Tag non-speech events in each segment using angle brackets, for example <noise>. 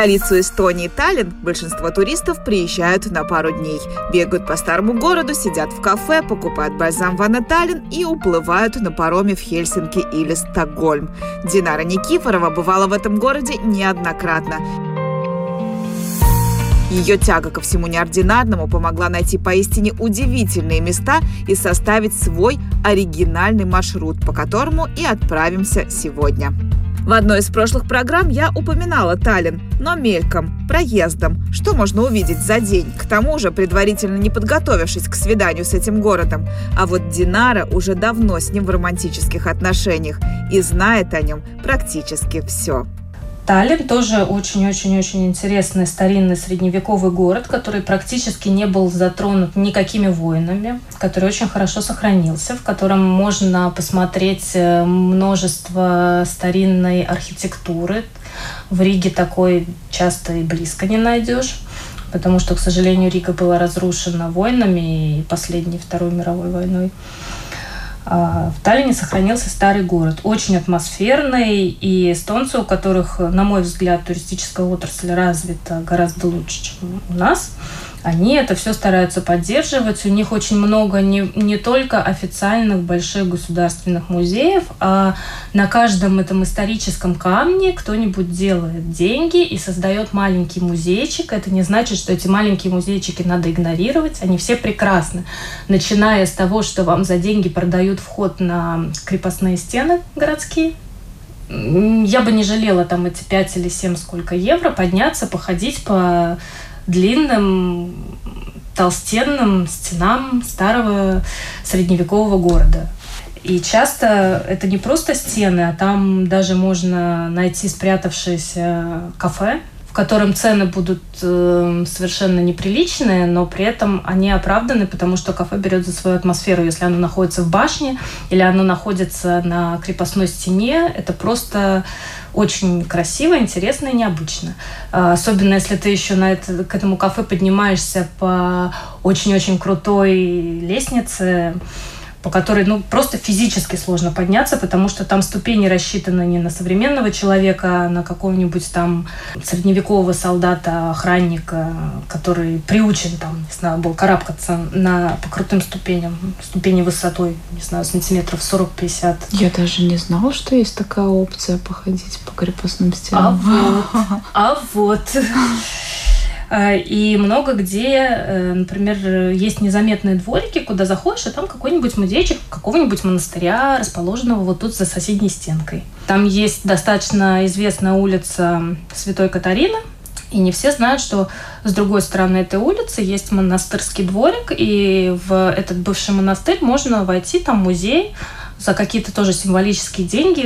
Столицу Эстонии Таллин большинство туристов приезжают на пару дней. Бегают по старому городу, сидят в кафе, покупают бальзам Ванна Таллин и уплывают на пароме в Хельсинки или Стокгольм. Динара Никифорова бывала в этом городе неоднократно. Ее тяга ко всему неординарному помогла найти поистине удивительные места и составить свой оригинальный маршрут, по которому и отправимся сегодня. В одной из прошлых программ я упоминала Таллин, но мельком, проездом. Что можно увидеть за день? К тому же, предварительно не подготовившись к свиданию с этим городом. А вот Динара уже давно с ним в романтических отношениях и знает о нем практически все. Таллин тоже очень-очень-очень интересный старинный средневековый город, который практически не был затронут никакими войнами, который очень хорошо сохранился, в котором можно посмотреть э, множество старинной архитектуры. В Риге такой часто и близко не найдешь потому что, к сожалению, Рига была разрушена войнами и последней Второй мировой войной. А, в Таллине сохранился старый город, очень атмосферный, и эстонцы, у которых, на мой взгляд, туристическая отрасль развита гораздо лучше, чем у нас, они это все стараются поддерживать. У них очень много не, не только официальных больших государственных музеев, а на каждом этом историческом камне кто-нибудь делает деньги и создает маленький музейчик. Это не значит, что эти маленькие музейчики надо игнорировать. Они все прекрасны. Начиная с того, что вам за деньги продают вход на крепостные стены городские, я бы не жалела там эти 5 или 7 сколько евро подняться, походить по длинным толстенным стенам старого средневекового города. И часто это не просто стены, а там даже можно найти спрятавшееся кафе, в котором цены будут э, совершенно неприличные, но при этом они оправданы, потому что кафе берет за свою атмосферу. Если оно находится в башне или оно находится на крепостной стене, это просто очень красиво, интересно и необычно. А, особенно если ты еще на это, к этому кафе поднимаешься по очень-очень крутой лестнице, по которой ну, просто физически сложно подняться, потому что там ступени рассчитаны не на современного человека, а на какого-нибудь там средневекового солдата, охранника, который приучен там, не знаю, был карабкаться на, по крутым ступеням, ступени высотой, не знаю, сантиметров 40-50. Я даже не знала, что есть такая опция походить по крепостным стенам. А вот, а вот. <laughs> А, и много где, э, например, есть незаметные дворики, куда заходишь, и там какой-нибудь музейчик какого-нибудь монастыря, расположенного вот тут за соседней стенкой. Там есть достаточно известная улица Святой Катарины, и не все знают, что с другой стороны этой улицы есть монастырский дворик, и в этот бывший монастырь можно войти, там музей, за какие-то тоже символические деньги,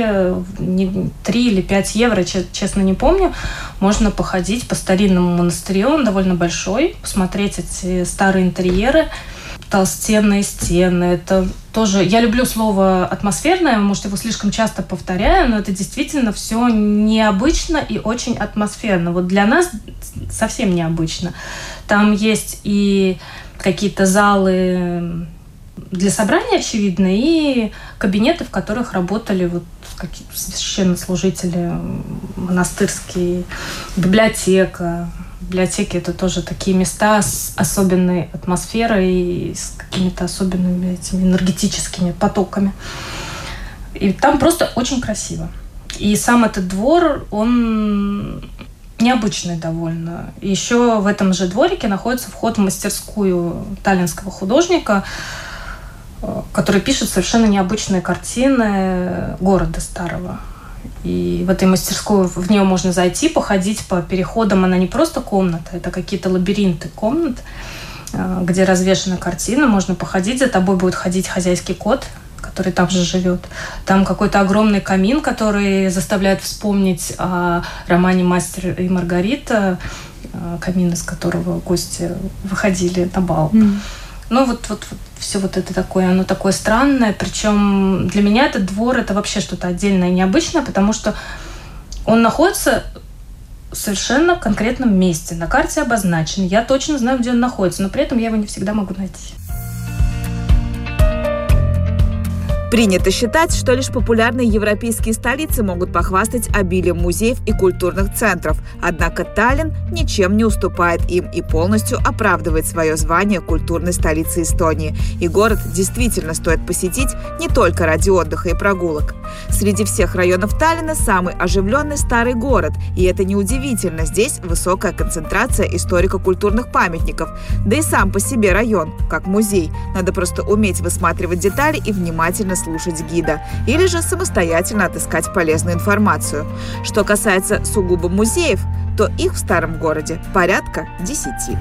3 или 5 евро, честно не помню, можно походить по старинному монастырю, он довольно большой, посмотреть эти старые интерьеры, толстенные стены. Это тоже... Я люблю слово атмосферное, может, его слишком часто повторяю, но это действительно все необычно и очень атмосферно. Вот для нас совсем необычно. Там есть и какие-то залы для собрания, очевидно, и кабинеты, в которых работали вот какие-то священнослужители, монастырские, библиотека. Библиотеки – это тоже такие места с особенной атмосферой и с какими-то особенными этими энергетическими потоками. И там просто очень красиво. И сам этот двор, он необычный довольно. Еще в этом же дворике находится вход в мастерскую таллинского художника – который пишет совершенно необычные картины города старого. И в этой мастерской в нее можно зайти, походить по переходам. Она не просто комната, это какие-то лабиринты комнат, э, где развешена картина. Можно походить, за тобой будет ходить хозяйский кот, который там же живет. Там какой-то огромный камин, который заставляет вспомнить о романе «Мастер и Маргарита», э, камин, из которого гости выходили на бал. Mm. Ну, вот, вот, вот все вот это такое, оно такое странное. Причем для меня этот двор это вообще что-то отдельное необычное, потому что он находится в совершенно конкретном месте. На карте обозначен. Я точно знаю, где он находится, но при этом я его не всегда могу найти. Принято считать, что лишь популярные европейские столицы могут похвастать обилием музеев и культурных центров. Однако Таллин ничем не уступает им и полностью оправдывает свое звание культурной столицы Эстонии. И город действительно стоит посетить не только ради отдыха и прогулок. Среди всех районов Таллина самый оживленный старый город. И это неудивительно. Здесь высокая концентрация историко-культурных памятников. Да и сам по себе район, как музей. Надо просто уметь высматривать детали и внимательно слушать гида, или же самостоятельно отыскать полезную информацию. Что касается сугубо музеев, то их в старом городе порядка десяти.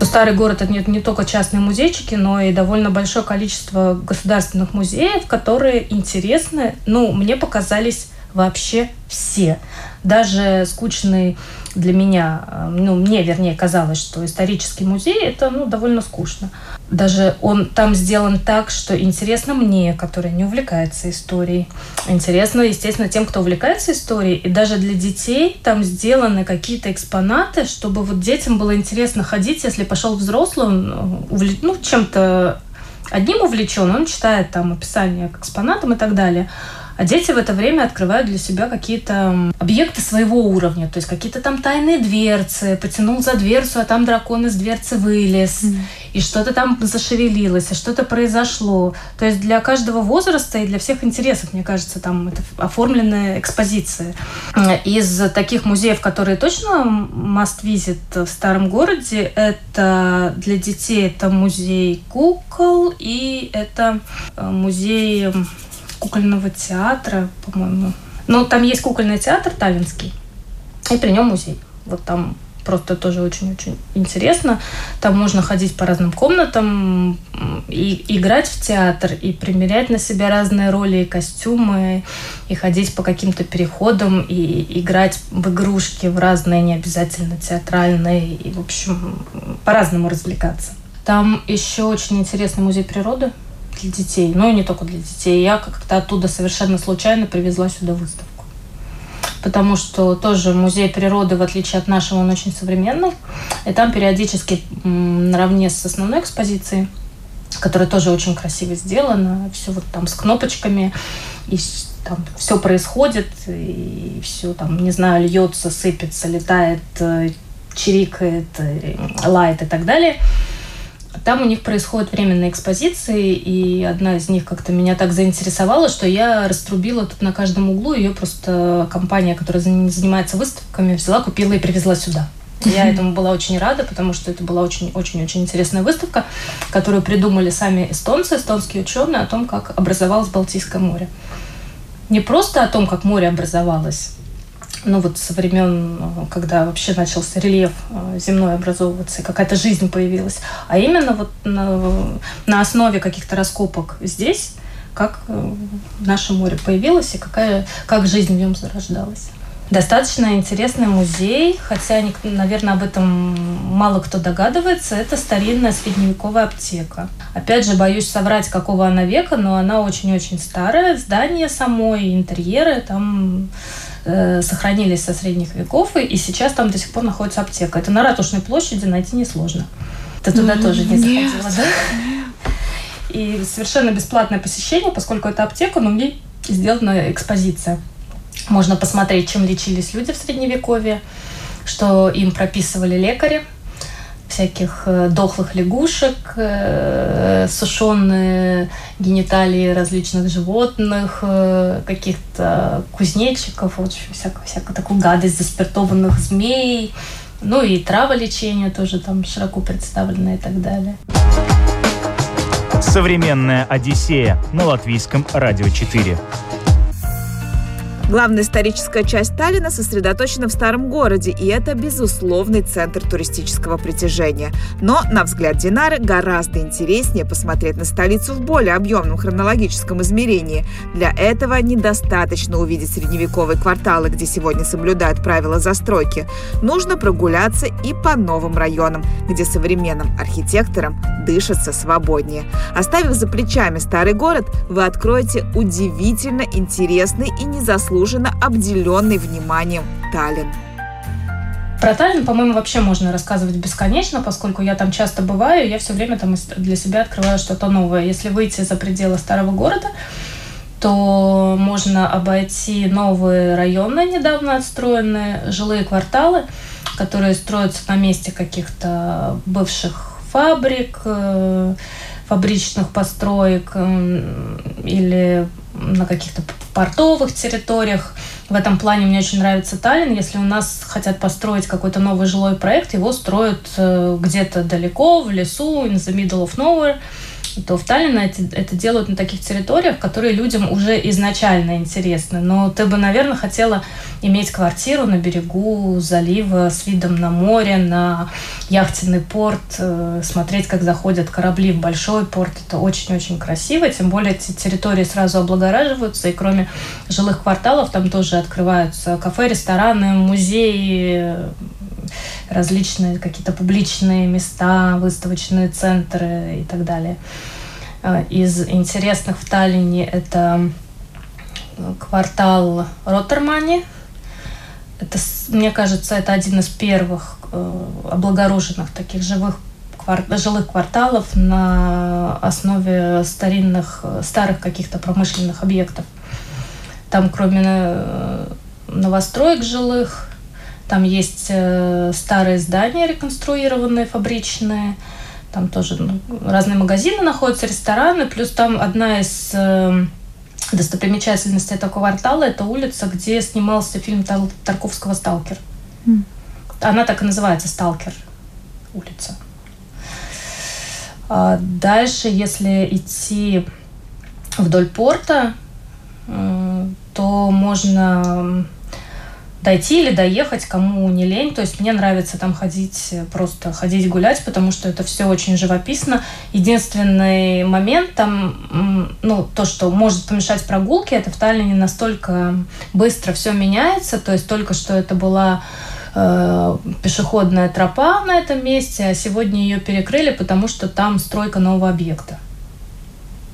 Старый город это не только частные музейчики, но и довольно большое количество государственных музеев, которые интересны. Ну, мне показались вообще все. Даже скучный для меня, э, ну, мне, вернее, казалось, что исторический музей – это, ну, довольно скучно. Даже он там сделан так, что интересно мне, который не увлекается историей. Интересно, естественно, тем, кто увлекается историей. И даже для детей там сделаны какие-то экспонаты, чтобы вот детям было интересно ходить, если пошел взрослый, он э, ну, чем-то одним увлечен, он читает там описание к экспонатам и так далее. А дети в это время открывают для себя какие-то объекты своего уровня, то есть какие-то там тайные дверцы, потянул за дверцу, а там дракон из дверцы вылез, mm. и что-то там зашевелилось, и что-то произошло. То есть для каждого возраста и для всех интересов, мне кажется, там это оформленная экспозиция. Из таких музеев, которые точно must visit в старом городе, это для детей это музей кукол и это э, музей кукольного театра, по-моему. Ну, там есть кукольный театр таллинский, и при нем музей. Вот там просто тоже очень-очень интересно. Там можно ходить по разным комнатам и играть в театр, и примерять на себя разные роли и костюмы, и ходить по каким-то переходам, и играть в игрушки в разные, не обязательно театральные, и, в общем, по-разному развлекаться. Там еще очень интересный музей природы, для детей, но и не только для детей. Я как-то оттуда совершенно случайно привезла сюда выставку. Потому что тоже музей природы, в отличие от нашего, он очень современный. И там периодически наравне с основной экспозицией, которая тоже очень красиво сделана, все вот там с кнопочками, и там все происходит, и все там, не знаю, льется, сыпется, летает, э, чирикает, э, лает и так далее – там у них происходят временные экспозиции, и одна из них как-то меня так заинтересовала, что я раструбила тут на каждом углу. Ее просто компания, которая занимается выставками, взяла, купила и привезла сюда. Я этому была очень рада, потому что это была очень-очень-очень интересная выставка, которую придумали сами эстонцы, эстонские ученые, о том, как образовалось Балтийское море. Не просто о том, как море образовалось, ну вот со времен, э, когда вообще начался рельеф э, земной образовываться, какая-то жизнь появилась, а именно вот на, на основе каких-то раскопок здесь, как э, наше море появилось и какая, как жизнь в нем зарождалась. Достаточно интересный музей, хотя, наверное, об этом мало кто догадывается. Это старинная средневековая аптека. Опять же, боюсь соврать, какого она века, но она очень-очень старая. Здание само и интерьеры там Э, сохранились со средних веков, и сейчас там до сих пор находится аптека. Это на Ратушной площади найти несложно. Ты туда mm-hmm. тоже не заходила, да? И совершенно бесплатное посещение, поскольку это аптека, но мне сделана экспозиция. Можно посмотреть, чем лечились люди в Средневековье, что им прописывали лекари – всяких э, дохлых лягушек, э, сушеные гениталии различных животных, э, каких-то кузнечиков, вот всякую, всякую такую гадость заспиртованных змей, ну и траволечение тоже там широко представлено и так далее. Современная Одиссея на латвийском радио 4. Главная историческая часть Таллина сосредоточена в старом городе, и это безусловный центр туристического притяжения. Но, на взгляд Динары, гораздо интереснее посмотреть на столицу в более объемном хронологическом измерении. Для этого недостаточно увидеть средневековые кварталы, где сегодня соблюдают правила застройки. Нужно прогуляться и по новым районам, где современным архитекторам дышится свободнее. Оставив за плечами старый город, вы откроете удивительно интересный и незаслуженный заслуженно обделенный вниманием Таллин. Про Таллин, по-моему, вообще можно рассказывать бесконечно, поскольку я там часто бываю, я все время там для себя открываю что-то новое. Если выйти за пределы старого города, то можно обойти новые районы, недавно отстроенные, жилые кварталы, которые строятся на месте каких-то бывших фабрик, э, фабричных построек или на каких-то портовых территориях. В этом плане мне очень нравится Таллин. Если у нас хотят построить какой-то новый жилой проект, его строят э, где-то далеко, в лесу, in the middle of nowhere – то в Таллине это, это делают на таких территориях, которые людям уже изначально интересны. Но ты бы, наверное, хотела иметь квартиру на берегу залива с видом на море, на яхтенный порт, э, смотреть, как заходят корабли в большой порт. Это очень-очень красиво. Тем более эти территории сразу облагораживаются, и кроме жилых кварталов там тоже открываются кафе, рестораны, музеи, различные какие-то публичные места, выставочные центры и так далее. А, из интересных в Таллине это квартал Роттермани. Это, мне кажется, это один из первых э, облагороженных таких живых жилых кварталов на основе старинных, старых каких-то промышленных объектов. Там кроме э, новостроек жилых, там есть э, старые здания реконструированные, фабричные. Там тоже ну, разные магазины находятся, рестораны. Плюс там одна из э, достопримечательностей этого квартала – это улица, где снимался фильм Тарковского «Сталкер». Mm. Она так и называется «Сталкер» улица. А дальше, если идти вдоль порта, э, то можно дойти или доехать, кому не лень. То есть мне нравится там ходить, просто ходить гулять, потому что это все очень живописно. Единственный момент там, ну, то, что может помешать прогулке, это в Таллине настолько быстро все меняется. То есть только что это была э, пешеходная тропа на этом месте, а сегодня ее перекрыли, потому что там стройка нового объекта.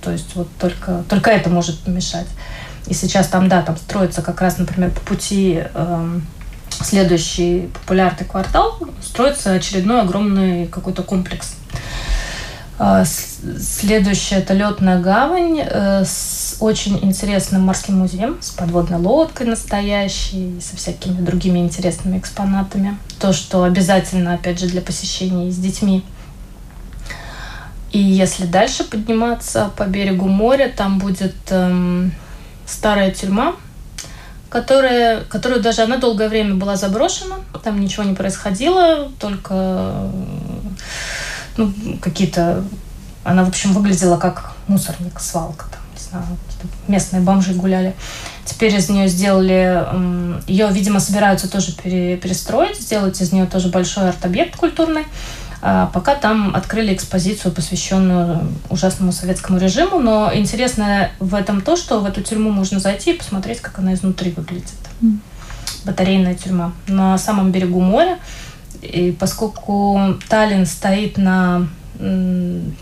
То есть вот только, только это может помешать. И сейчас там, да, там строится как раз, например, по пути э, следующий популярный квартал, строится очередной огромный какой-то комплекс. Э, следующая это летная гавань э, с очень интересным морским музеем, с подводной лодкой настоящей, со всякими другими интересными экспонатами. То, что обязательно, опять же, для посещения с детьми. И если дальше подниматься по берегу моря, там будет эм, старая тюрьма, которая, которую даже она долгое время была заброшена, там ничего не происходило, только ну, какие-то... Она, в общем, выглядела как мусорник, свалка, там, не знаю, местные бомжи гуляли. Теперь из нее сделали... Ее, видимо, собираются тоже перестроить, сделать из нее тоже большой арт-объект культурный. А пока там открыли экспозицию, посвященную ужасному советскому режиму. Но интересно в этом то, что в эту тюрьму можно зайти и посмотреть, как она изнутри выглядит. Батарейная тюрьма. На самом берегу моря. И поскольку Таллин стоит на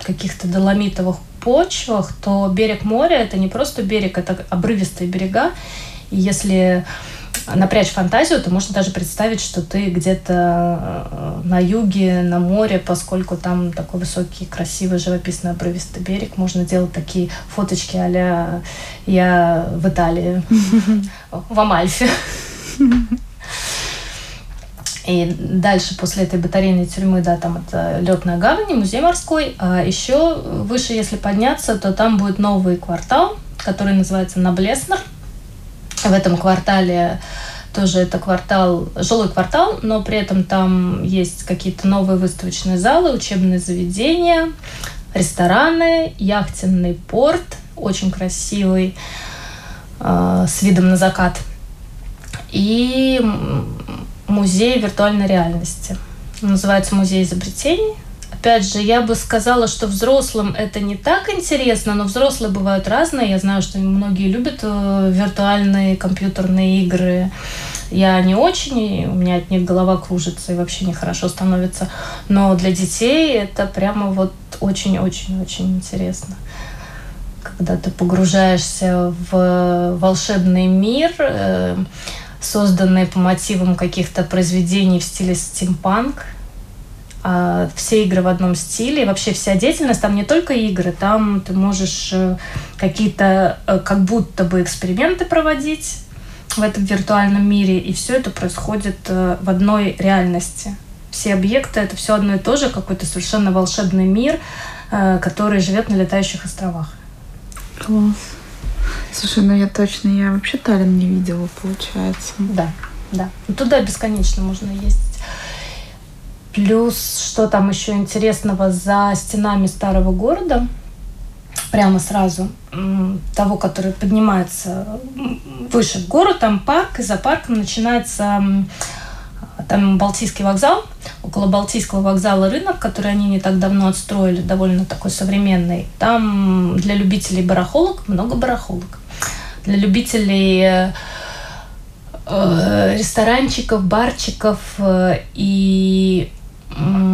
каких-то доломитовых почвах, то берег моря это не просто берег, это обрывистые берега. И если напрячь фантазию, то можно даже представить, что ты где-то э, на юге, на море, поскольку там такой высокий, красивый, живописный, обрывистый берег, можно делать такие фоточки а я в Италии, <laughs> в Амальфе. И дальше, после этой батарейной тюрьмы, да, там это летная гавань, музей морской. А еще выше, если подняться, то там будет новый квартал, который называется Наблеснер в этом квартале тоже это квартал, жилой квартал, но при этом там есть какие-то новые выставочные залы, учебные заведения, рестораны, яхтенный порт, очень красивый, э, с видом на закат. и музей виртуальной реальности. Называется «Музей изобретений». Опять же, я бы сказала, что взрослым это не так интересно, но взрослые бывают разные. Я знаю, что многие любят э, виртуальные компьютерные игры. Я не очень, у меня от них голова кружится и вообще нехорошо становится. Но для детей это прямо вот очень-очень-очень интересно. Когда ты погружаешься в волшебный мир, э, созданный по мотивам каких-то произведений в стиле стимпанк – все игры в одном стиле. Вообще вся деятельность, там не только игры, там ты можешь э, какие-то э, как будто бы эксперименты проводить в этом виртуальном мире, и все это происходит э, в одной реальности. Все объекты — это все одно и то же, какой-то совершенно волшебный мир, который живет на летающих островах. Класс. Слушай, ну я точно, я вообще Таллин не видела, получается. Да, да. Туда бесконечно можно ездить. Плюс, что там еще интересного за стенами старого города, прямо сразу, того, который поднимается выше в гору, там парк, и за парком начинается там Балтийский вокзал, около Балтийского вокзала рынок, который они не так давно отстроили, довольно такой современный. Там для любителей барахолок много барахолок. Для любителей э, ресторанчиков, барчиков э, и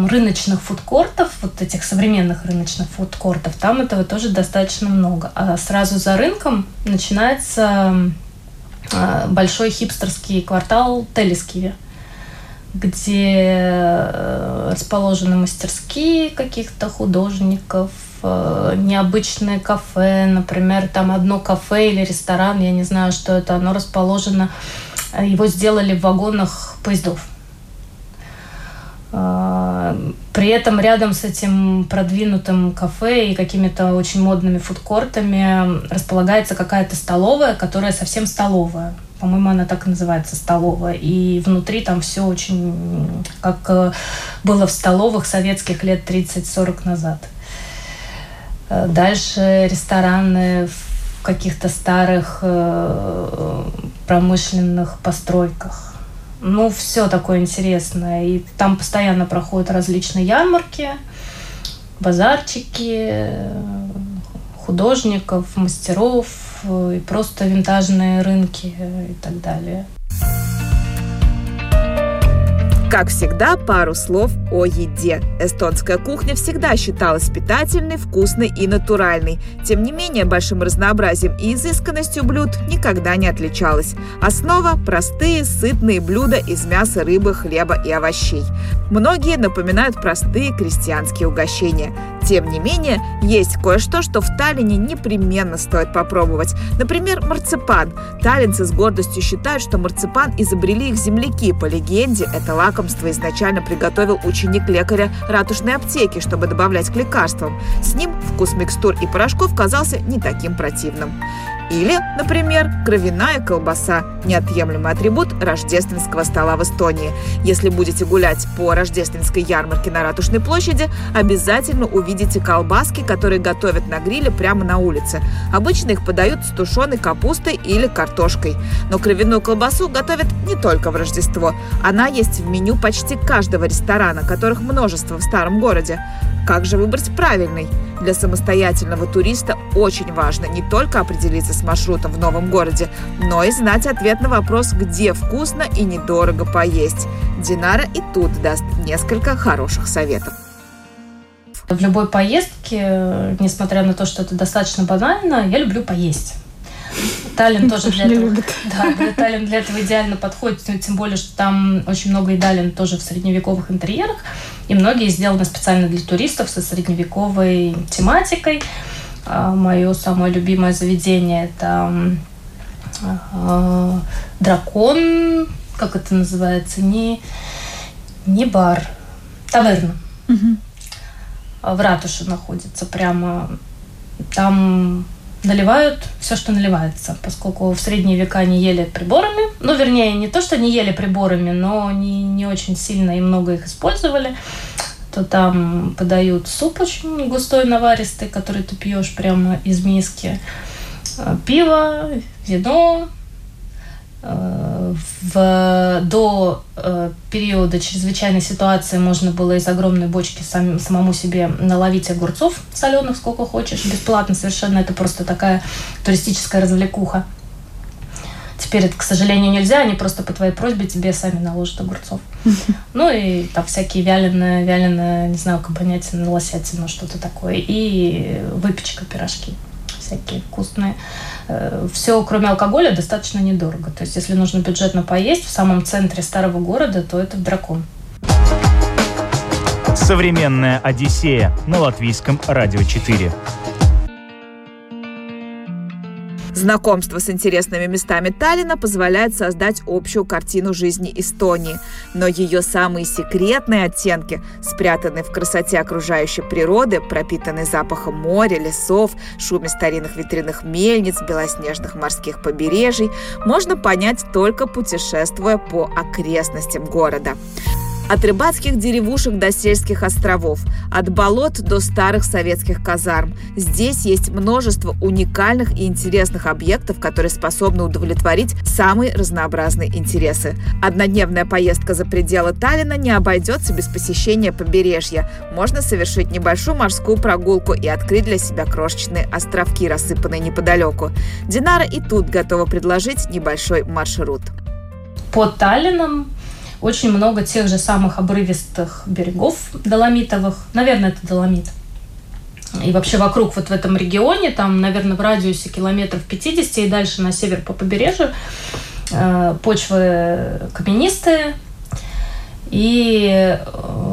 рыночных фудкортов, вот этих современных рыночных фудкортов, там этого тоже достаточно много. А сразу за рынком начинается а, большой хипстерский квартал Телескиве, где э, расположены мастерские каких-то художников, э, необычные кафе, например, там одно кафе или ресторан, я не знаю, что это, оно расположено, э, его сделали в вагонах поездов. При этом рядом с этим продвинутым кафе и какими-то очень модными фудкортами располагается какая-то столовая, которая совсем столовая. По-моему, она так и называется столовая. И внутри там все очень как э, было в столовых советских лет 30-40 назад. Э, дальше рестораны в каких-то старых э, промышленных постройках ну, все такое интересное. И там постоянно проходят различные ярмарки, базарчики, художников, мастеров и просто винтажные рынки и так далее. Как всегда, пару слов о еде. Эстонская кухня всегда считалась питательной, вкусной и натуральной. Тем не менее, большим разнообразием и изысканностью блюд никогда не отличалась. Основа – простые, сытные блюда из мяса, рыбы, хлеба и овощей. Многие напоминают простые крестьянские угощения. Тем не менее, есть кое-что, что в Таллине непременно стоит попробовать. Например, марципан. Таллинцы с гордостью считают, что марципан изобрели их земляки. По легенде, это лакомство изначально приготовил ученик лекаря ратушной аптеки, чтобы добавлять к лекарствам. С ним вкус микстур и порошков казался не таким противным. Или, например, кровяная колбаса – неотъемлемый атрибут рождественского стола в Эстонии. Если будете гулять по рождественской ярмарке на Ратушной площади, обязательно увидите колбаски, которые готовят на гриле прямо на улице. Обычно их подают с тушеной капустой или картошкой. Но кровяную колбасу готовят не только в Рождество. Она есть в меню почти каждого ресторана, которых множество в старом городе. Как же выбрать правильный? Для самостоятельного туриста очень важно не только определиться с маршрутом в новом городе, но и знать ответ на вопрос, где вкусно и недорого поесть. Динара и тут даст несколько хороших советов. В любой поездке, несмотря на то, что это достаточно банально, я люблю поесть. Таллин тоже для этого, <laughs> да, Таллин для этого идеально подходит, тем более, что там очень много идалин тоже в средневековых интерьерах, и многие сделаны специально для туристов со средневековой тематикой. А, Мое самое любимое заведение это а, дракон, как это называется, не, не бар, таверна. Угу. В ратуше находится прямо. Там наливают все, что наливается, поскольку в средние века не ели приборами. Ну, вернее, не то, что не ели приборами, но не, не очень сильно и много их использовали. То там подают суп очень густой, наваристый, который ты пьешь прямо из миски. Э, пиво, вино, в, до э, периода чрезвычайной ситуации можно было из огромной бочки сам, самому себе наловить огурцов соленых сколько хочешь, бесплатно совершенно. Это просто такая туристическая развлекуха. Теперь это, к сожалению, нельзя, они просто по твоей просьбе тебе сами наложат огурцов. <laughs> Ну и там всякие вяленые, вяленые, не знаю, понять, лосятина, что-то такое. И выпечка, пирожки всякие вкусные. Э, Все, кроме алкоголя, достаточно недорого. То есть, если нужно бюджетно поесть в самом центре старого города, то это в Дракон. Современная Одиссея на латвийском радио 4. Знакомство с интересными местами Таллина позволяет создать общую картину жизни Эстонии. Но ее самые секретные оттенки, спрятанные в красоте окружающей природы, пропитанные запахом моря, лесов, шуме старинных ветряных мельниц, белоснежных морских побережий, можно понять только путешествуя по окрестностям города. От рыбацких деревушек до сельских островов, от болот до старых советских казарм. Здесь есть множество уникальных и интересных объектов, которые способны удовлетворить самые разнообразные интересы. Однодневная поездка за пределы Таллина не обойдется без посещения побережья. Можно совершить небольшую морскую прогулку и открыть для себя крошечные островки, рассыпанные неподалеку. Динара и тут готова предложить небольшой маршрут. Под Таллином очень много тех же самых обрывистых берегов доломитовых. Наверное, это доломит. И вообще вокруг вот в этом регионе, там, наверное, в радиусе километров 50 и дальше на север по побережью э, почвы каменистые и э,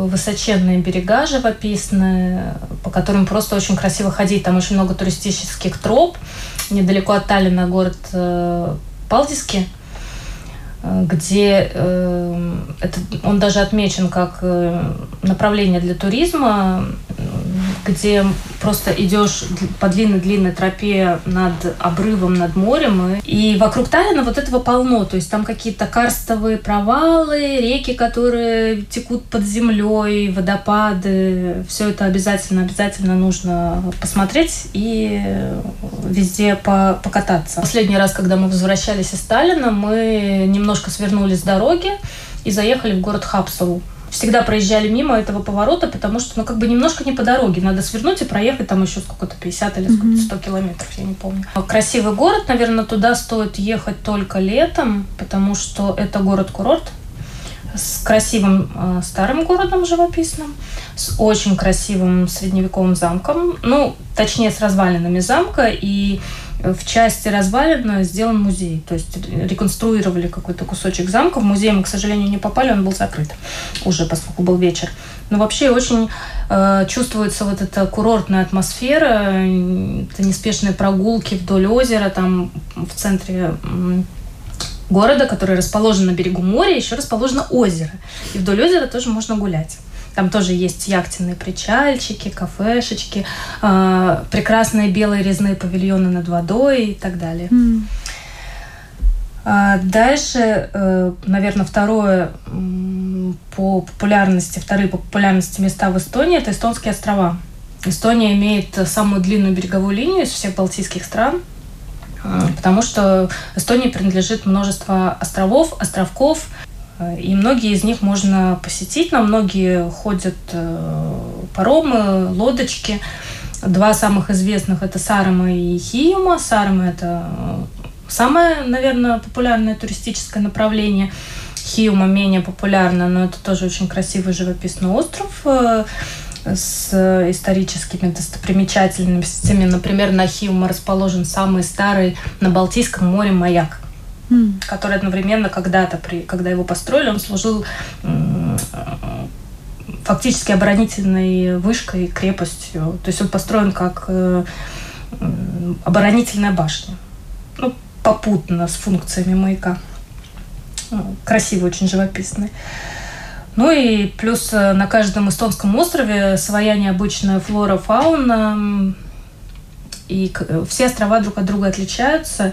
высоченные берега живописные, по которым просто очень красиво ходить. Там очень много туристических троп. Недалеко от Таллина город э, Палдиски – где э, это, он даже отмечен как э, направление для туризма, где просто идешь по длинной-длинной тропе над обрывом, над морем. И, вокруг Таллина вот этого полно. То есть там какие-то карстовые провалы, реки, которые текут под землей, водопады. Все это обязательно, обязательно нужно посмотреть и везде по покататься. Последний раз, когда мы возвращались из Сталина, мы немножко свернули с дороги и заехали в город Хапсалу всегда проезжали мимо этого поворота, потому что, ну, как бы немножко не по дороге. Надо свернуть и проехать там еще сколько-то, 50 или сколько-то, 100 километров, я не помню. Красивый город, наверное, туда стоит ехать только летом, потому что это город-курорт с красивым э, старым городом живописным, с очень красивым средневековым замком, ну, точнее, с развалинами замка, и в части развалин сделан музей. То есть реконструировали какой-то кусочек замка. В музей мы, к сожалению, не попали, он был закрыт уже, поскольку был вечер. Но вообще очень э, чувствуется вот эта курортная атмосфера, это неспешные прогулки вдоль озера, там в центре города, который расположен на берегу моря, еще расположено озеро. И вдоль озера тоже можно гулять. Там тоже есть яхтенные причальчики, кафешечки, э, прекрасные белые резные павильоны над водой и так далее. Mm. А дальше, э, наверное, второе по популярности, вторые по популярности места в Эстонии – это эстонские острова. Эстония имеет самую длинную береговую линию из всех балтийских стран, потому что Эстонии принадлежит множество островов, островков, и многие из них можно посетить. На многие ходят э, паромы, лодочки. Два самых известных – это Сарема и Хиюма. Сарема – это э, самое, наверное, популярное туристическое направление. Хиума менее популярно, но это тоже очень красивый живописный остров э, с историческими достопримечательностями. Например, на Хиума расположен самый старый на Балтийском море маяк который одновременно когда-то, при, когда его построили, он служил фактически оборонительной вышкой, крепостью. То есть он построен как э, оборонительная башня. Ну, попутно с функциями маяка. Ну, красивый, очень живописный. Ну и плюс э, на каждом эстонском острове своя необычная флора, фауна. И все острова друг от друга отличаются.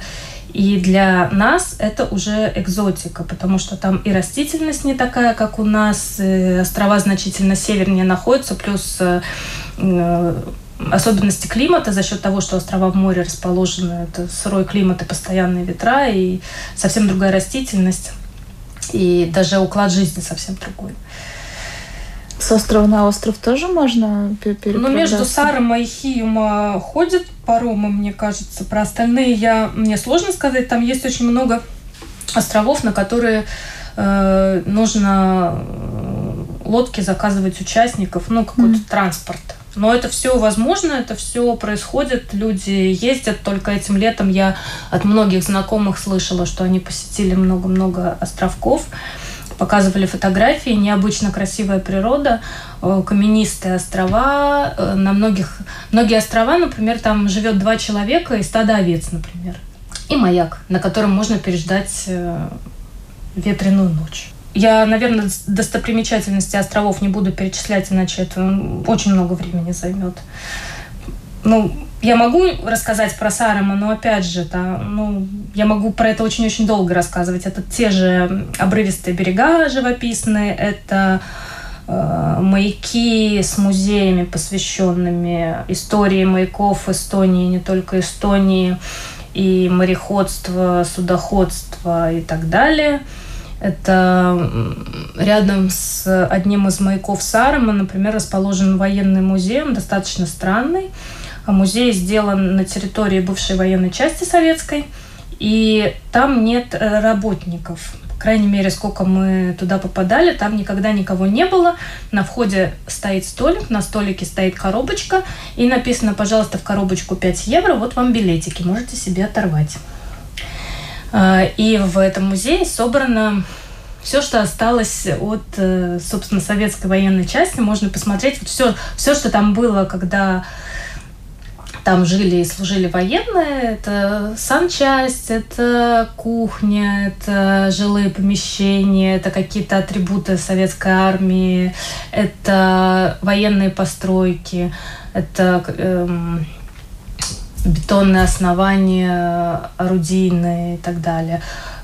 И для нас это уже экзотика, потому что там и растительность не такая, как у нас, острова значительно севернее находятся, плюс э, особенности климата за счет того, что острова в море расположены. Это сырой климат и постоянные ветра, и совсем другая растительность. И даже уклад жизни совсем другой. С острова на остров тоже можно переправляться? Ну, между Саром и Хиюма ходят паромы, мне кажется. Про остальные я, мне сложно сказать. Там есть очень много островов, на которые э, нужно э, лодки заказывать участников, ну, какой-то mm-hmm. транспорт. Но это все возможно, это все происходит, люди ездят. Только этим летом я от многих знакомых слышала, что они посетили много-много островков показывали фотографии, необычно красивая природа, э, каменистые острова. Э, на многих, многие острова, например, там живет два человека и стадо овец, например. И маяк, на котором можно переждать э, ветреную ночь. Я, наверное, достопримечательности островов не буду перечислять, иначе это очень много времени займет. Ну, я могу рассказать про Сарема, но опять же, это, ну, я могу про это очень-очень долго рассказывать. Это те же обрывистые берега живописные, это э, маяки с музеями, посвященными истории маяков Эстонии, не только Эстонии, и мореходство, судоходство и так далее. Это рядом с одним из маяков Сарема, например, расположен военный музей, он достаточно странный. Музей сделан на территории бывшей военной части советской, и там нет э, работников. По крайней мере, сколько мы туда попадали, там никогда никого не было. На входе стоит столик, на столике стоит коробочка, и написано, пожалуйста, в коробочку 5 евро, вот вам билетики, можете себе оторвать. А, и в этом музее собрано все, что осталось от, э, собственно, советской военной части, можно посмотреть. Вот все, все, что там было, когда там жили и служили военные. Это санчасть, это кухня, это жилые помещения, это какие-то атрибуты советской армии, это военные постройки, это эм, бетонные основания орудийные и так далее.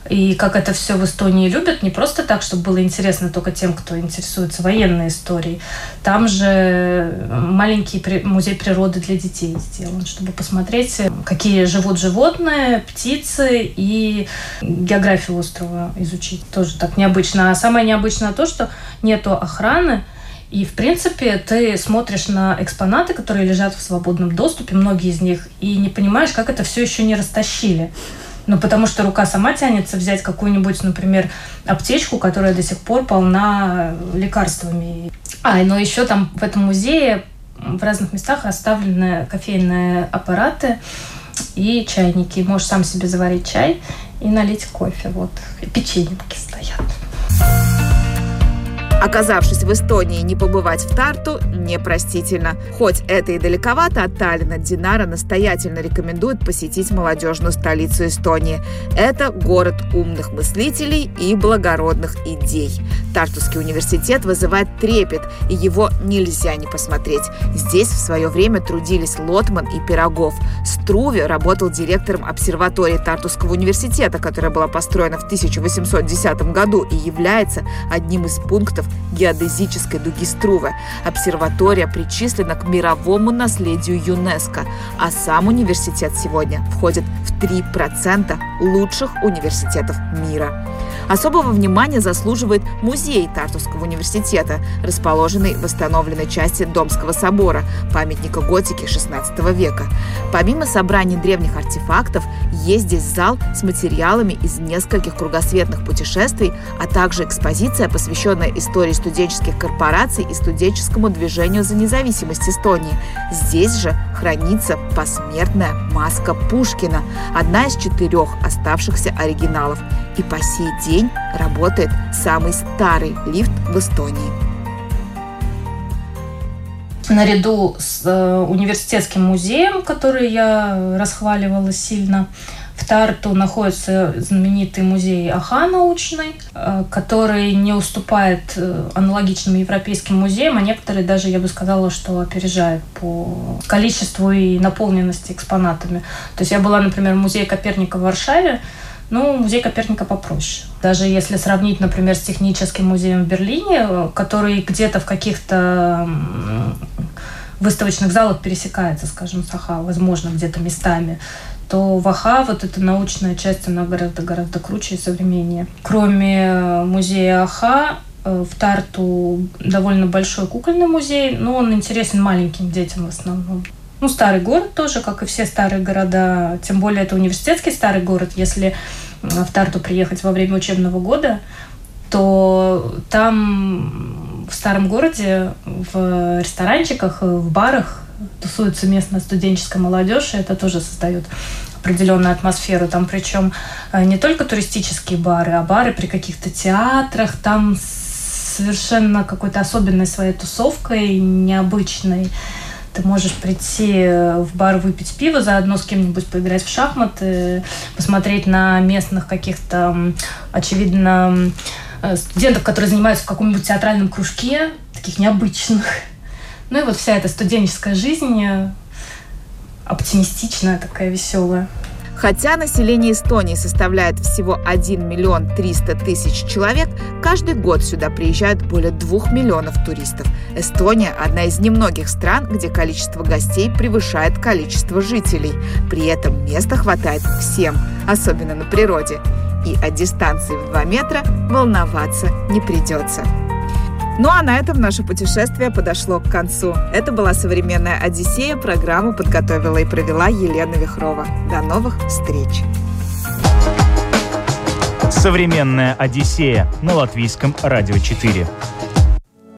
И как это все в Эстонии любят, не просто так, чтобы было интересно только тем, кто интересуется военной историей. Там же маленький музей природы для детей сделан, чтобы посмотреть, какие живут животные, птицы и географию острова изучить. Тоже так необычно. А самое необычное то, что нету охраны, и, в принципе, ты смотришь на экспонаты, которые лежат в свободном доступе, многие из них, и не понимаешь, как это все еще не растащили. Ну, потому что рука сама тянется взять какую-нибудь, например, аптечку, которая до сих пор полна лекарствами. А, но еще там в этом музее в разных местах расставлены кофейные аппараты и чайники. Можешь сам себе заварить чай и налить кофе. Вот. Печеньки стоят. Оказавшись в Эстонии, не побывать в Тарту непростительно. Хоть это и далековато от Таллина, Динара настоятельно рекомендует посетить молодежную столицу Эстонии. Это город умных мыслителей и благородных идей. Тартусский университет вызывает трепет, и его нельзя не посмотреть. Здесь в свое время трудились Лотман и Пирогов. Струве работал директором обсерватории Тартусского университета, которая была построена в 1810 году и является одним из пунктов геодезической дуги Струве. Обсерватория причислена к мировому наследию ЮНЕСКО, а сам университет сегодня входит в 3% лучших университетов мира. Особого внимания заслуживает музей Тартусского университета, расположенный в восстановленной части Домского собора, памятника готики XVI века. Помимо собраний древних артефактов, есть здесь зал с материалами из нескольких кругосветных путешествий, а также экспозиция, посвященная истории студенческих корпораций и студенческому движению за независимость Эстонии. Здесь же хранится посмертная маска Пушкина, одна из четырех оставшихся оригиналов. И по сей день работает самый старый лифт в Эстонии. Наряду с э, университетским музеем, который я расхваливала сильно, в Тарту находится знаменитый музей Аха научный, э, который не уступает э, аналогичным европейским музеям, а некоторые даже, я бы сказала, что опережают по количеству и наполненности экспонатами. То есть я была, например, в музее Коперника в Варшаве, ну, музей Коперника попроще. Даже если сравнить, например, с техническим музеем в Берлине, который где-то в каких-то выставочных залах пересекается, скажем, с Аха, возможно, где-то местами, то в Аха вот эта научная часть, она гораздо-гораздо круче и современнее. Кроме музея Аха, э, в Тарту довольно большой кукольный музей, но он интересен маленьким детям в основном. Ну, старый город тоже, как и все старые города, тем более это университетский старый город. Если в Тарту приехать во время учебного года, то там в старом городе в ресторанчиках, в барах тусуется местная студенческая молодежь, и это тоже создает определенную атмосферу. Там причем э, не только туристические бары, а бары при каких-то театрах, там совершенно какой-то особенной своей тусовкой, необычной. Ты можешь прийти э, в бар выпить пиво, заодно с кем-нибудь поиграть в шахматы, посмотреть на местных каких-то, очевидно, э, студентов, которые занимаются в каком-нибудь театральном кружке, таких необычных. <laughs> Ну и вот вся эта студенческая жизнь э, оптимистичная, такая веселая. Хотя население Эстонии составляет всего 1 миллион 300 тысяч человек, каждый год сюда приезжают более 2 миллионов туристов. Эстония – одна из немногих стран, где количество гостей превышает количество жителей. При этом места хватает всем, особенно на природе. И от дистанции в 2 метра волноваться не придется. Ну а на этом наше путешествие подошло к концу. Это была «Современная Одиссея». Программу подготовила и провела Елена Вихрова. До новых встреч! «Современная Одиссея» на Латвийском радио 4.